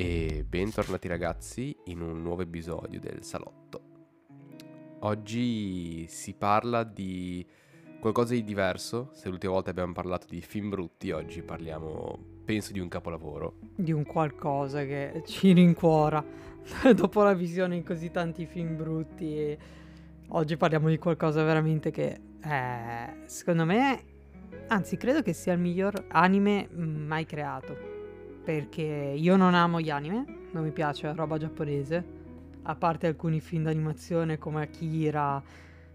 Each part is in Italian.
e bentornati ragazzi in un nuovo episodio del Salotto. Oggi si parla di qualcosa di diverso, se l'ultima volta abbiamo parlato di film brutti, oggi parliamo, penso, di un capolavoro. Di un qualcosa che ci rincuora dopo la visione di così tanti film brutti. Oggi parliamo di qualcosa veramente che, eh, secondo me, anzi credo che sia il miglior anime mai creato perché io non amo gli anime, non mi piace la roba giapponese, a parte alcuni film d'animazione come Akira,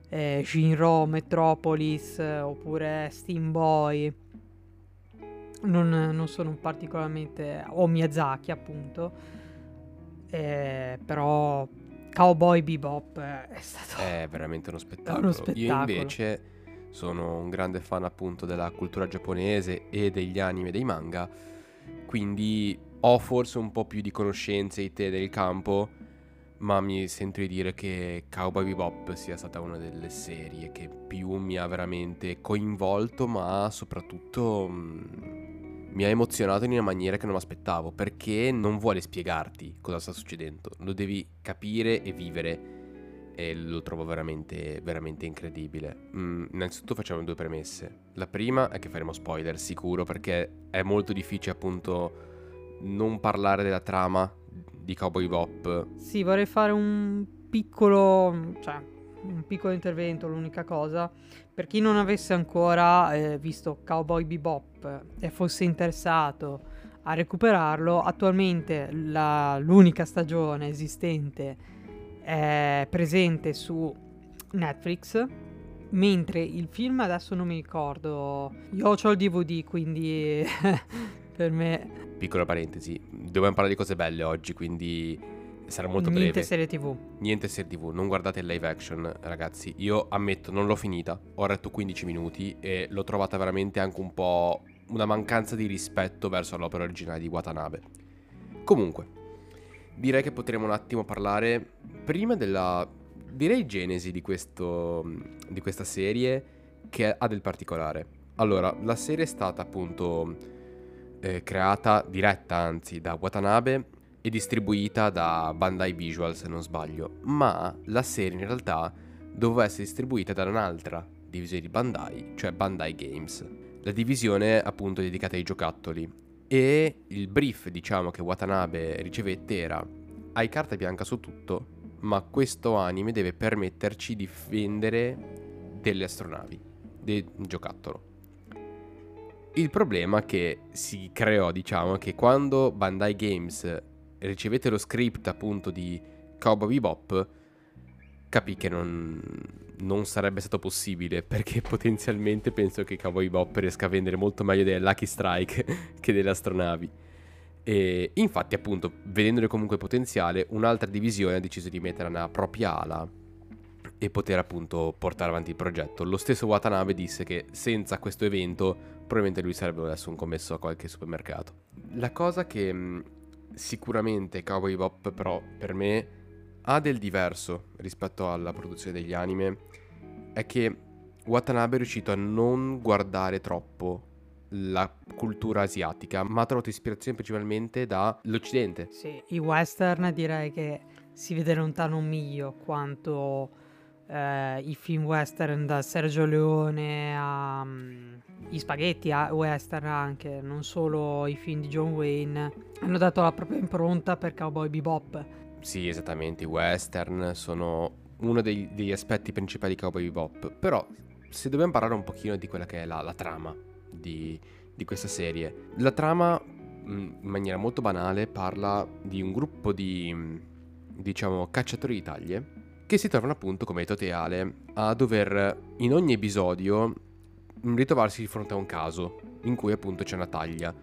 eh, Shinro, Metropolis eh, oppure Steam Boy. Non, non, sono particolarmente... o Miyazaki appunto, eh, però Cowboy Bebop è stato... È veramente uno spettacolo. Uno spettacolo. Io invece sono un grande fan appunto della cultura giapponese e degli anime e dei manga quindi ho forse un po' più di conoscenze di te del campo, ma mi sento di dire che Cowboy Bebop sia stata una delle serie che più mi ha veramente coinvolto, ma soprattutto mh, mm, mi ha emozionato in una maniera che non mi aspettavo, perché non vuole spiegarti cosa sta succedendo, lo devi capire e vivere e lo trovo veramente, veramente incredibile. Mm, innanzitutto facciamo due premesse. La prima è che faremo spoiler sicuro perché è molto difficile appunto non parlare della trama di Cowboy Bop. Sì, vorrei fare un piccolo, cioè, un piccolo intervento, l'unica cosa. Per chi non avesse ancora eh, visto Cowboy Bebop e fosse interessato a recuperarlo, attualmente la, l'unica stagione esistente è presente su Netflix, mentre il film adesso non mi ricordo. Io ho il DVD, quindi per me... Piccola parentesi, dobbiamo parlare di cose belle oggi, quindi sarà molto Niente breve. Niente serie TV. Niente serie TV, non guardate il live action, ragazzi. Io ammetto, non l'ho finita, ho retto 15 minuti e l'ho trovata veramente anche un po' una mancanza di rispetto verso l'opera originale di Watanabe. Comunque, direi che potremo un attimo parlare prima della, direi, genesi di, questo, di questa serie che ha del particolare. Allora, la serie è stata appunto eh, creata, diretta anzi, da Watanabe e distribuita da Bandai Visual se non sbaglio, ma la serie in realtà doveva essere distribuita da un'altra divisione di Bandai, cioè Bandai Games, la divisione appunto dedicata ai giocattoli e il brief, diciamo, che Watanabe ricevette era hai carta bianca su tutto, ma questo anime deve permetterci di vendere delle astronavi, del giocattolo. Il problema che si creò, diciamo, è che quando Bandai Games ricevette lo script appunto di Cowboy Bebop, capì che non, non sarebbe stato possibile perché potenzialmente penso che Cowboy Bop riesca a vendere molto meglio delle Lucky Strike che delle astronavi. E infatti, appunto, vedendone comunque potenziale, un'altra divisione ha deciso di mettere una propria ala e poter appunto portare avanti il progetto. Lo stesso Watanabe disse che senza questo evento probabilmente lui sarebbe adesso un commesso a qualche supermercato. La cosa che sicuramente Cowboy Bop però per me ha del diverso rispetto alla produzione degli anime è che Watanabe è riuscito a non guardare troppo la cultura asiatica, ma ha trovato ispirazione principalmente dall'Occidente. Sì, i western direi che si vede lontano un miglio quanto eh, i film western da Sergio Leone a um, gli spaghetti a western anche, non solo i film di John Wayne, hanno dato la propria impronta per Cowboy Bebop. Sì, esattamente, i western sono uno degli, degli aspetti principali di Cowboy Bebop. Però, se dobbiamo parlare un pochino di quella che è la, la trama di, di, questa serie, la trama in maniera molto banale parla di un gruppo di, diciamo, cacciatori di taglie che si trovano appunto, come detto Teale, a dover in ogni episodio ritrovarsi di fronte a un caso in cui appunto c'è una taglia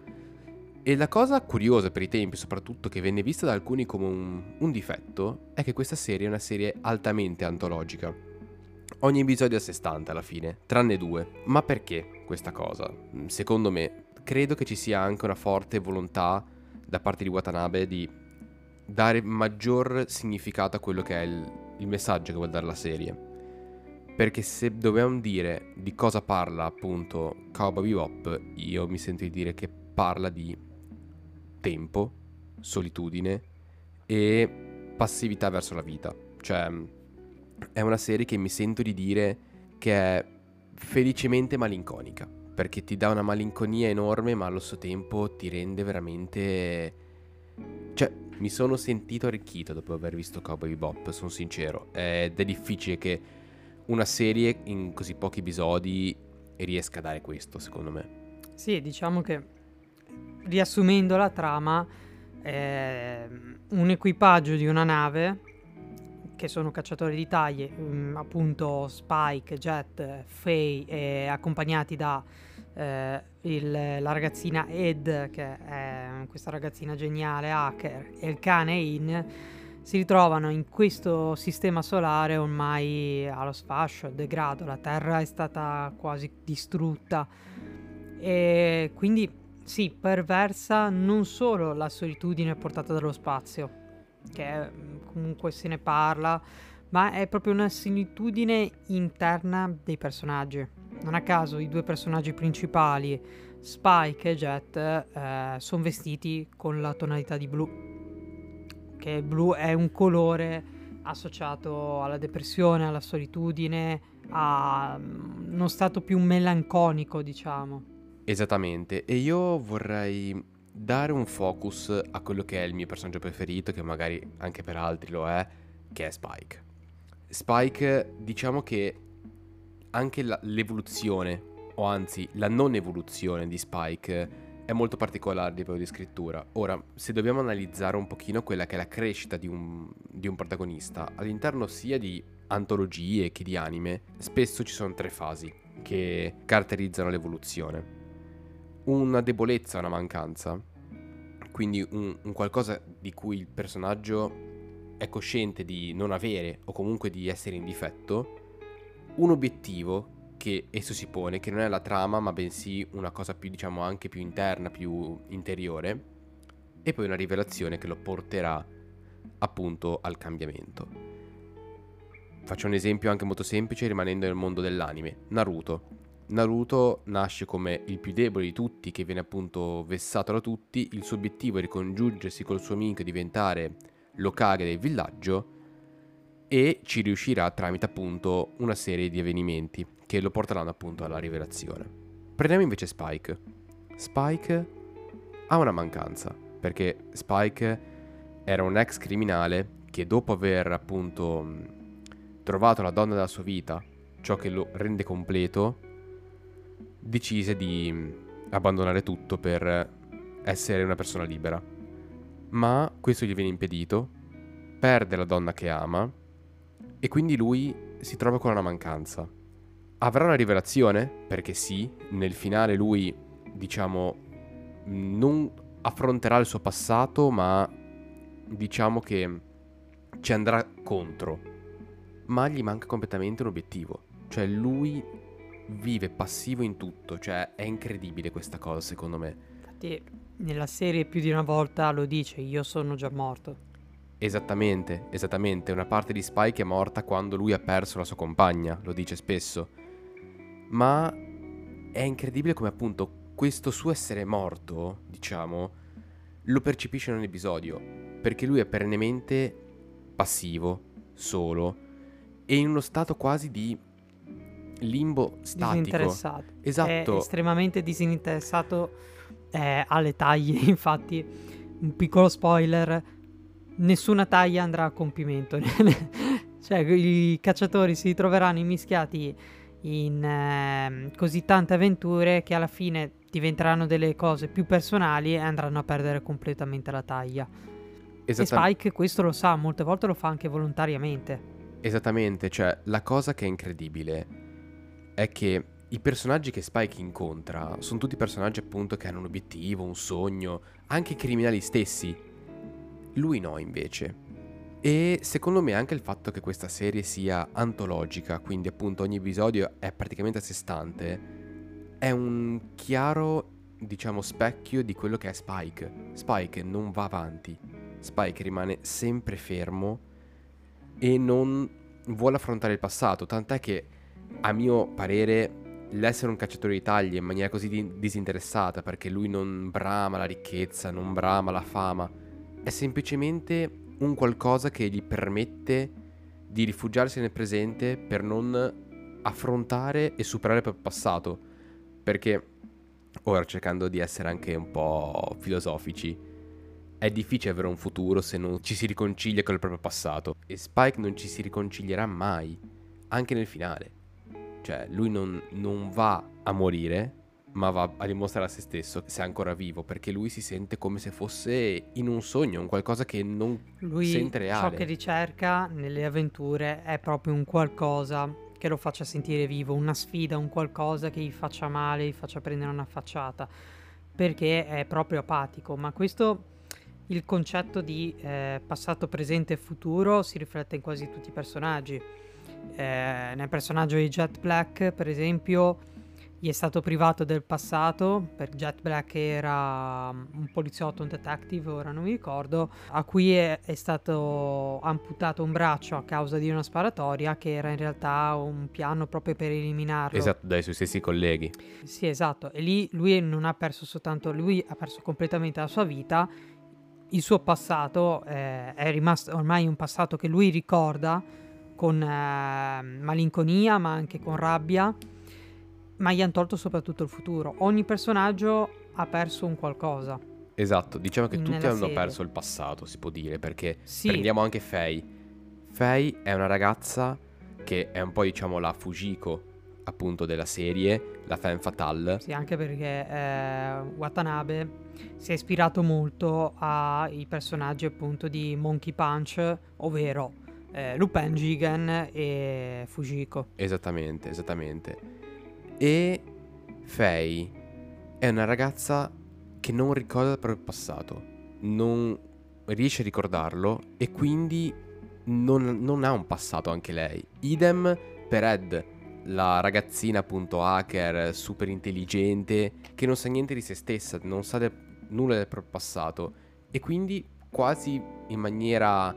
e la cosa curiosa per i tempi, soprattutto che venne vista da alcuni come un, un, difetto, è che questa serie è una serie altamente antologica. Ogni episodio è a sé stante alla fine, tranne due. Ma perché questa cosa? Secondo me, credo che ci sia anche una forte volontà da parte di Watanabe di dare maggior significato a quello che è il, il messaggio che vuole dare la serie. Perché se dobbiamo dire di cosa parla appunto Cowboy Bebop, io mi sento di dire che parla di tempo, solitudine e passività verso la vita. Cioè, è una serie che mi sento di dire che è felicemente malinconica, perché ti dà una malinconia enorme, ma allo stesso tempo ti rende veramente... Cioè, mi sono sentito arricchito dopo aver visto Cowboy Bebop, sono sincero, ed è difficile che una serie in così pochi episodi riesca a dare questo, secondo me. Sì, diciamo che riassumendo la trama, è un equipaggio di una nave che sono cacciatori di taglie, mm, appunto Spike, Jet, Faye, e accompagnati da eh, il, la ragazzina Ed, che è questa ragazzina geniale hacker, e il cane In, si ritrovano in questo sistema solare ormai allo sfascio, al degrado, la Terra è stata quasi distrutta. E quindi sì, perversa non solo la solitudine portata dallo spazio, che mm, comunque se ne parla, ma è proprio una similitudine interna dei personaggi. Non a caso i due personaggi principali, Spike e Jet, eh, sono vestiti con la tonalità di blu, che blu è un colore associato alla depressione, alla solitudine, a mm, uno stato più melanconico, diciamo. Esattamente, e io vorrei dare un focus a quello che è il mio personaggio preferito, che magari anche per altri lo è, che è Spike. Spike, diciamo che anche la, l'evoluzione, o anzi la non evoluzione di Spike è molto particolare a livello di scrittura. Ora, se dobbiamo analizzare un pochino quella che è la crescita di un, di un protagonista, all'interno sia di antologie che di anime, spesso ci sono tre fasi che caratterizzano l'evoluzione una debolezza, una mancanza, quindi un, un, qualcosa di cui il personaggio è cosciente di non avere o comunque di essere in difetto, un obiettivo che esso si pone, che non è la trama ma bensì una cosa più diciamo anche più interna, più interiore, e poi una rivelazione che lo porterà appunto al cambiamento. Faccio un esempio anche molto semplice rimanendo nel mondo dell'anime, Naruto Naruto nasce come il più debole di tutti, che viene appunto vessato da tutti, il suo obiettivo è ricongiungersi col suo amico e diventare l'Okage del villaggio e ci riuscirà tramite appunto una serie di avvenimenti che lo porteranno appunto alla rivelazione. Prendiamo invece Spike. Spike ha una mancanza, perché Spike era un ex criminale che dopo aver appunto trovato la donna della sua vita, ciò che lo rende completo, decise di abbandonare tutto per essere una persona libera. Ma questo gli viene impedito, perde la donna che ama e quindi lui si trova con una mancanza. Avrà una rivelazione? Perché sì, nel finale lui, diciamo, non affronterà il suo passato, ma diciamo che ci andrà contro. Ma gli manca completamente un obiettivo. Cioè lui vive passivo in tutto, cioè è incredibile questa cosa secondo me. Infatti nella serie più di una volta lo dice, io sono già morto. Esattamente, esattamente, una parte di Spike è morta quando lui ha perso la sua compagna, lo dice spesso. Ma è incredibile come appunto questo suo essere morto, diciamo, lo percepisce in un episodio, perché lui è perennemente passivo, solo, e in uno stato quasi di limbo statico. Disinteressato. Esatto. È estremamente disinteressato eh, alle taglie, infatti, un piccolo spoiler, nessuna taglia andrà a compimento. cioè, i cacciatori si troveranno immischiati in eh, così tante avventure che alla fine diventeranno delle cose più personali e andranno a perdere completamente la taglia. E Spike questo lo sa, molte volte lo fa anche volontariamente. Esattamente, cioè la cosa che è incredibile è che i personaggi che Spike incontra sono tutti personaggi appunto che hanno un obiettivo, un sogno, anche i criminali stessi. Lui no invece. E secondo me anche il fatto che questa serie sia antologica, quindi appunto ogni episodio è praticamente a sé stante, è un chiaro, diciamo, specchio di quello che è Spike. Spike non va avanti, Spike rimane sempre fermo e non vuole affrontare il passato, tant'è che a mio parere, l'essere un cacciatore di taglie in maniera così disinteressata, perché lui non brama la ricchezza, non brama la fama, è semplicemente un qualcosa che gli permette di rifugiarsi nel presente per non affrontare e superare il proprio passato. Perché, ora cercando di essere anche un po' filosofici, è difficile avere un futuro se non ci si riconcilia con il proprio passato. E Spike non ci si riconcilierà mai, anche nel finale. Cioè, lui non, non va a morire, ma va a dimostrare a se stesso se è ancora vivo, perché lui si sente come se fosse in un sogno, un qualcosa che non Lui sente reale. ciò che ricerca nelle avventure è proprio un qualcosa che lo faccia sentire vivo, una sfida, un qualcosa che gli faccia male, gli faccia prendere una facciata, perché è proprio apatico. Ma questo, il concetto di eh, passato, presente e futuro si riflette in quasi tutti i personaggi. Eh, nel personaggio di Jet Black, per esempio, gli è stato privato del passato, per Jet Black era un poliziotto, un detective, ora non mi ricordo, a cui è, è stato amputato un braccio a causa di una sparatoria che era in realtà un piano proprio per eliminarlo. Esatto, dai suoi stessi colleghi. Sì, esatto. E lì lui non ha perso soltanto, lui ha perso completamente la sua vita. Il suo passato eh, è rimasto ormai un passato che lui ricorda con eh, malinconia, ma anche con rabbia. Ma gli hanno tolto soprattutto il futuro. Ogni personaggio ha perso un qualcosa. Esatto, diciamo che tutti hanno serie. perso il passato, si può dire, perché Sì, prendiamo anche Faye. Faye è una ragazza che è un po' diciamo la Fujiko appunto della serie, la femme fatale. sì, anche perché eh, Watanabe si è ispirato molto ai personaggi appunto di Monkey Punch, ovvero eh, Lupin Jigen e Fujiko. Esattamente, esattamente. E Faye è una ragazza che non ricorda il proprio passato, non riesce a ricordarlo e quindi non, non ha un passato anche lei. Idem per Ed, la ragazzina appunto hacker, super intelligente, che non sa niente di se stessa, non sa del- nulla del proprio passato e quindi quasi in maniera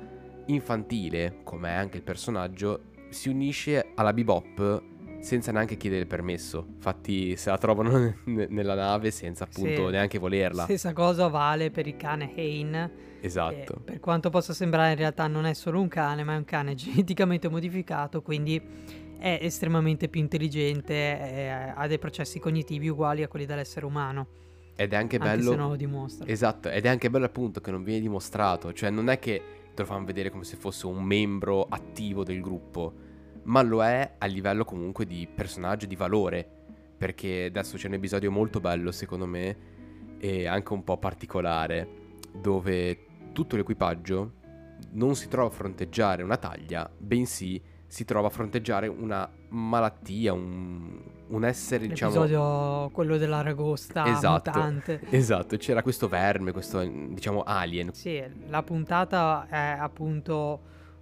infantile, come è anche il personaggio, si unisce alla bebop senza neanche chiedere il permesso. Infatti se la trovano n- nella nave senza appunto Sì. neanche volerla. Stessa cosa vale per il cane Hane. Esatto. per quanto possa sembrare in realtà non è solo un cane, ma è un cane geneticamente modificato, quindi è estremamente più intelligente, e ha dei processi cognitivi uguali a quelli dell'essere umano, Ed è anche anche bello se non lo dimostra. Esatto, ed è anche bello appunto che non viene dimostrato, cioè non è che te lo fanno vedere come se fosse un membro attivo del gruppo, ma lo è a livello comunque di personaggio di valore, perché adesso c'è un episodio molto bello secondo me e anche un po' particolare, dove tutto l'equipaggio non si trova a fronteggiare una taglia, bensì si trova a fronteggiare una malattia, un, un essere diciamo... L'episodio, quello dell'aragosta Esatto. mutante. Esatto, c'era questo verme, questo diciamo alien. Sì, la puntata è appunto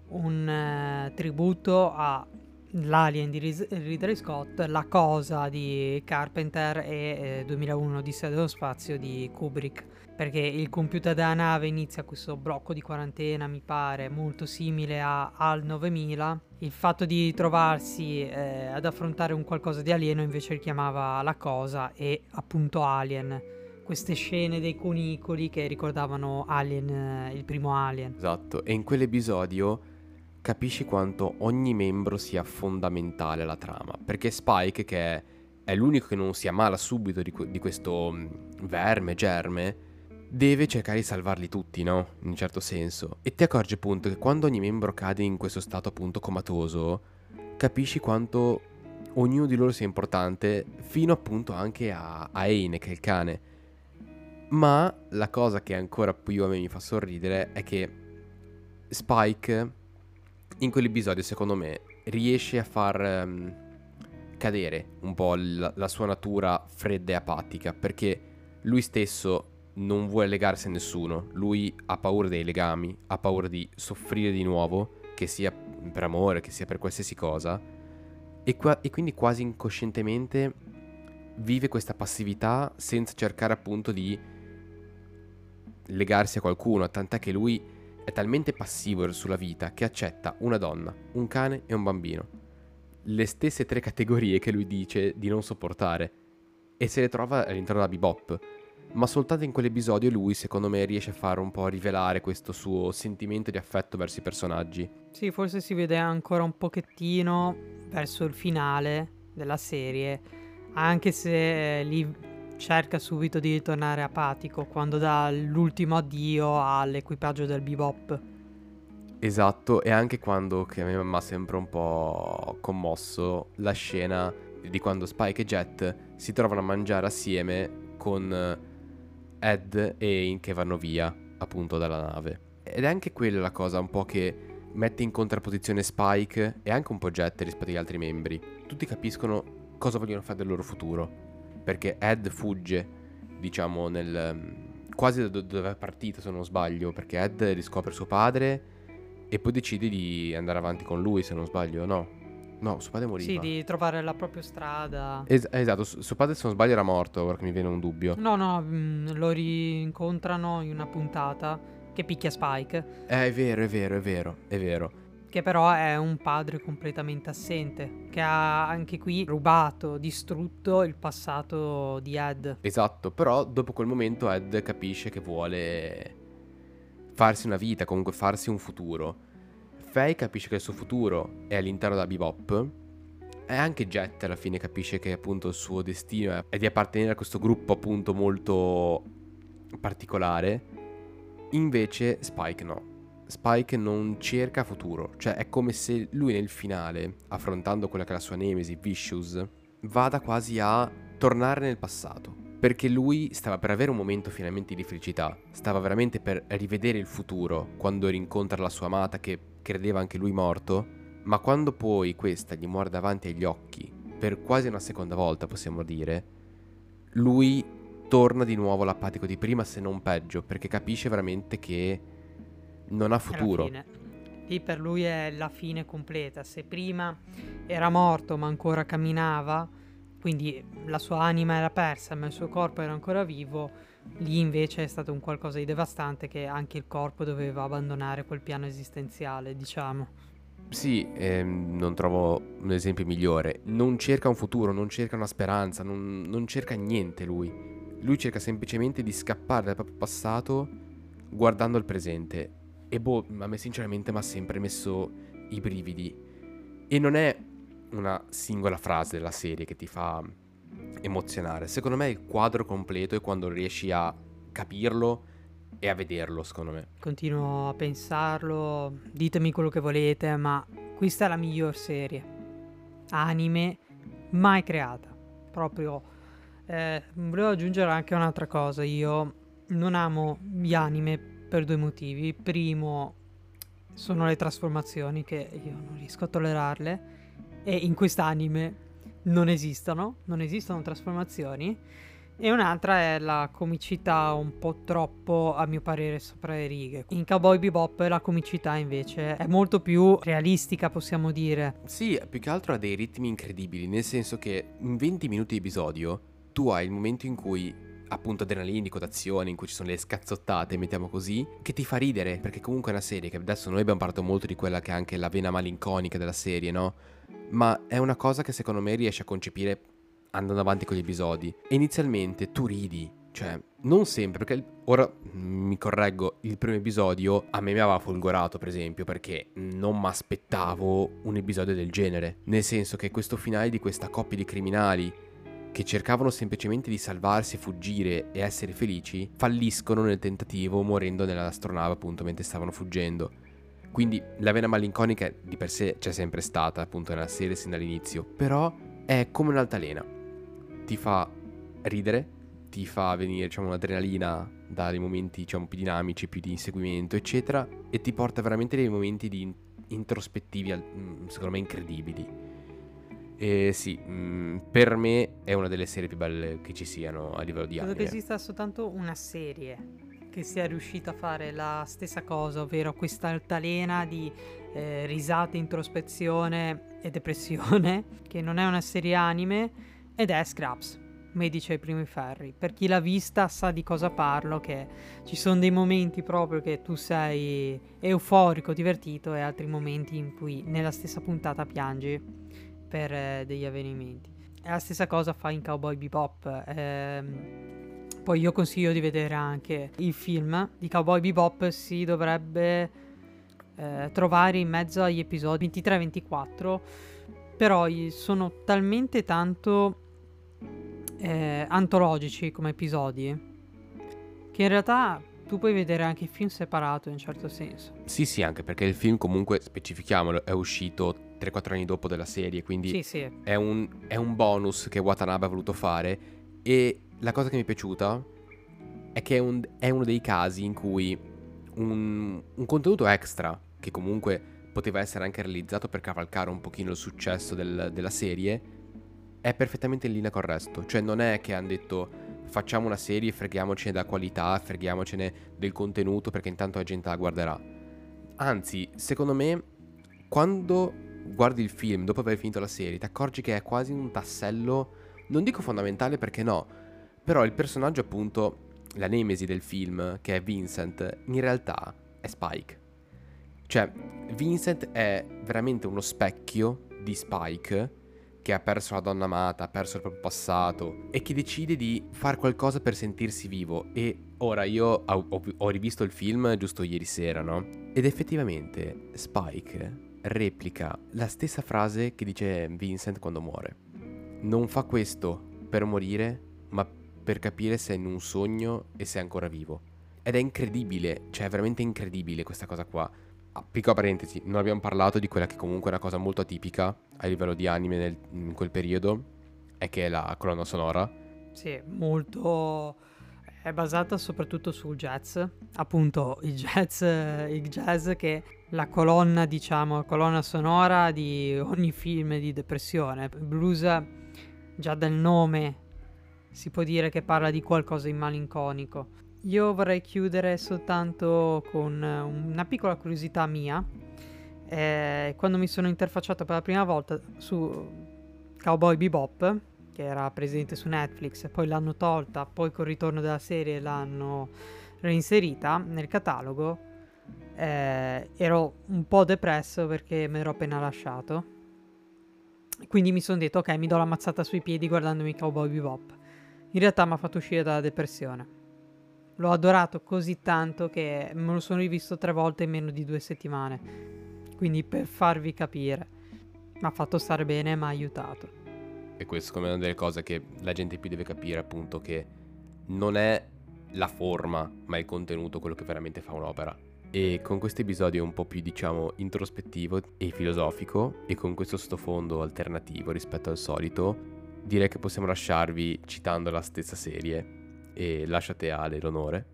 un eh, tributo a l'Alien di Ris- Ridley Scott, La Cosa di Carpenter e eh, 2001 Odissea dello spazio di Kubrick. Perché il computer della nave inizia questo blocco di quarantena, mi pare, molto simile a Al 9000. Il fatto di trovarsi eh, ad affrontare un qualcosa di alieno invece richiamava La Cosa e appunto Alien. Queste scene dei cunicoli che ricordavano Alien, eh, il primo Alien. Esatto, e in quell'episodio capisci quanto ogni membro sia fondamentale alla trama, perché Spike, che è, è l'unico che non si ammala subito di, que- di questo mm, verme, germe, deve cercare di salvarli tutti, no? In un certo senso. E ti accorgi appunto che quando ogni membro cade in questo stato appunto comatoso, capisci quanto ognuno di loro sia importante, fino appunto anche a, a Eine, che è il cane. Ma la cosa che ancora più a me mi fa sorridere è che Spike in quell'episodio, secondo me, riesce a far ehm, cadere un po' la, la sua natura fredda e apatica, perché lui stesso non vuole legarsi a nessuno, lui ha paura dei legami, ha paura di soffrire di nuovo, che sia per amore, che sia per qualsiasi cosa, e, qua- e quindi quasi incoscientemente vive questa passività senza cercare appunto di legarsi a qualcuno, tant'è che lui è talmente passivo sulla vita che accetta una donna, un cane e un bambino. Le stesse tre categorie che lui dice di non sopportare. E se le trova all'interno della bebop. Ma soltanto in quell'episodio lui secondo me riesce a fare un po' a rivelare questo suo sentimento di affetto verso i personaggi. Sì, forse si vede ancora un pochettino verso il finale della serie, anche se eh, lì cerca subito di ritornare apatico quando dà l'ultimo addio all'equipaggio del bebop. Esatto, e anche quando, che a me mi ha sempre un po' commosso, la scena di quando Spike e Jet si trovano a mangiare assieme con Ed e In che vanno via, appunto, dalla nave. Ed è anche quella la cosa un po' che mette in contrapposizione Spike e anche un po' Jet rispetto agli altri membri. Tutti capiscono cosa vogliono fare del loro futuro perché Ed fugge, diciamo, nel quasi da dove è partito se non sbaglio, perché Ed riscopre suo padre e poi decide di andare avanti con lui se non sbaglio, no? No, suo padre moriva. Sì, di trovare la propria strada. Es- esatto, su- suo padre se non sbaglio era morto, ora che mi viene un dubbio. No, no, mh, lo rincontrano in una puntata che picchia Spike. Eh, è vero, è vero, è vero, è vero che però è un padre completamente assente, che ha anche qui rubato, distrutto il passato di Ed. Esatto, però dopo quel momento Ed capisce che vuole farsi una vita, comunque farsi un futuro. Faye capisce che il suo futuro è all'interno della bebop e anche Jet alla fine capisce che appunto il suo destino è di appartenere a questo gruppo appunto molto particolare. Invece Spike no. Spike non cerca futuro, cioè è come se lui nel finale, affrontando quella che è la sua nemesi, Vicious, vada quasi a tornare nel passato. Perché lui stava per avere un momento finalmente di felicità, stava veramente per rivedere il futuro quando rincontra la sua amata che credeva anche lui morto, ma quando poi questa gli muore davanti agli occhi, per quasi una seconda volta possiamo dire, lui torna di nuovo all'apatico di prima se non peggio, perché capisce veramente che non ha futuro. Lì per lui è la fine completa. Se prima era morto ma ancora camminava, quindi la sua anima era persa ma il suo corpo era ancora vivo, lì invece è stato un qualcosa di devastante che anche il corpo doveva abbandonare quel piano esistenziale, diciamo. Sì, ehm, non trovo un esempio migliore. Non cerca un futuro, non cerca una speranza, non, non cerca niente lui. Lui cerca semplicemente di scappare dal proprio passato guardando il presente e boh, a me sinceramente mi ha sempre messo i brividi. E non è una singola frase della serie che ti fa emozionare. Secondo me il quadro completo è quando riesci a capirlo e a vederlo, secondo me. Continuo a pensarlo, ditemi quello che volete, ma questa è la miglior serie anime mai creata. Proprio eh, volevo aggiungere anche un'altra cosa, io non amo gli anime per due motivi. Primo, sono le trasformazioni che io non riesco a tollerarle e in quest'anime non esistono, non esistono trasformazioni. E un'altra è la comicità un po' troppo, a mio parere, sopra le righe. In Cowboy Bebop la comicità invece è molto più realistica, possiamo dire. Sì, più che altro ha dei ritmi incredibili, nel senso che in 20 minuti di episodio tu hai il momento in cui appunto adrenalinico d'azione in cui ci sono le scazzottate, mettiamo così, che ti fa ridere, perché comunque è una serie che adesso noi abbiamo parlato molto di quella che è anche la vena malinconica della serie, no? Ma è una cosa che secondo me riesce a concepire andando avanti con gli episodi. E inizialmente tu ridi, cioè, non sempre, perché ora mi correggo, il primo episodio a me mi aveva folgorato, per esempio, perché non mi aspettavo un episodio del genere. Nel senso che questo finale di questa coppia di criminali che cercavano semplicemente di salvarsi fuggire e essere felici, falliscono nel tentativo morendo nell'astronave appunto mentre stavano fuggendo. Quindi la vena malinconica di per sé c'è sempre stata appunto nella serie sin dall'inizio, però è come un'altalena. Ti fa ridere, ti fa venire diciamo un'adrenalina dai momenti diciamo più dinamici, più di inseguimento eccetera e ti porta veramente dei momenti di introspettivi mm, secondo me incredibili e sì, mm, per me è una delle serie più belle che ci siano a livello di Credo anime. che esista soltanto una serie che sia riuscita a fare la stessa cosa, ovvero questa altalena di eh, risate, introspezione e depressione, che non è una serie anime, ed è Scraps. Medici ai primi ferri. Per chi l'ha vista sa di cosa parlo, che ci sono dei momenti proprio che tu sei euforico, divertito e altri momenti in cui nella stessa puntata piangi per eh, degli avvenimenti. E la stessa cosa fa in Cowboy Bebop. Ehm, Poi io consiglio di vedere anche il film di Cowboy Bebop, si dovrebbe eh, trovare in mezzo agli episodi 23-24, però sono talmente tanto eh, antologici come episodi che in realtà tu puoi vedere anche il film separato in un certo senso. Sì, sì, anche perché il film comunque, specifichiamolo, è uscito 3-4 anni dopo della serie, quindi sì, sì. È, un, è un bonus che Watanabe ha voluto fare e la cosa che mi è piaciuta è che è, un, è uno dei casi in cui un, un, contenuto extra, che comunque poteva essere anche realizzato per cavalcare un pochino il successo del, della serie, è perfettamente in linea con il resto. Cioè non è che hanno detto facciamo una serie e freghiamocene della qualità, freghiamocene del contenuto perché intanto la gente la guarderà. Anzi, secondo me, quando guardi il film dopo aver finito la serie, ti accorgi che è quasi un tassello, non dico fondamentale perché no, però il personaggio appunto, la nemesi del film, che è Vincent, in realtà è Spike. Cioè, Vincent è veramente uno specchio di Spike che ha perso la donna amata, ha perso il proprio passato e che decide di fare qualcosa per sentirsi vivo. E ora io ho, ho, ho rivisto il film giusto ieri sera, no? Ed effettivamente Spike replica la stessa frase che dice Vincent quando muore. Non fa questo per morire, ma per capire se è in un sogno e se è ancora vivo. Ed è incredibile, cioè è veramente incredibile questa cosa qua. Ah, piccola parentesi, non abbiamo parlato di quella che comunque è una cosa molto atipica a livello di anime nel, in quel periodo, è che è la colonna sonora. Sì, molto... è basata soprattutto sul jazz, appunto il jazz, il jazz che la colonna, diciamo, la colonna sonora di ogni film di depressione. blues, già dal nome, si può dire che parla di qualcosa di malinconico. Io vorrei chiudere soltanto con una piccola curiosità mia. Eh, quando mi sono interfacciato per la prima volta su Cowboy Bebop, che era presente su Netflix, poi l'hanno tolta, poi col ritorno della serie l'hanno reinserita nel catalogo, eh, ero un po' depresso perché mi ero appena lasciato. Quindi mi sono detto, ok, mi do la mazzata sui piedi guardandomi Cowboy Bebop. In realtà mi ha fatto uscire dalla depressione. L'ho adorato così tanto che me lo sono rivisto tre volte in meno di due settimane. Quindi per farvi capire, mi ha fatto stare bene e mi ha aiutato. E questo come una delle cose che la gente più deve capire appunto che non è la forma, ma il contenuto quello che veramente fa un'opera. E con questo episodio un po' più diciamo introspettivo e filosofico e con questo sottofondo alternativo rispetto al solito, direi che possiamo lasciarvi citando la stessa serie e lasciate Ale l'onore.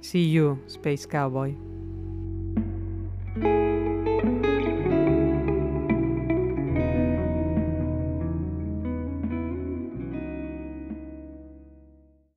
See you, Space Cowboy.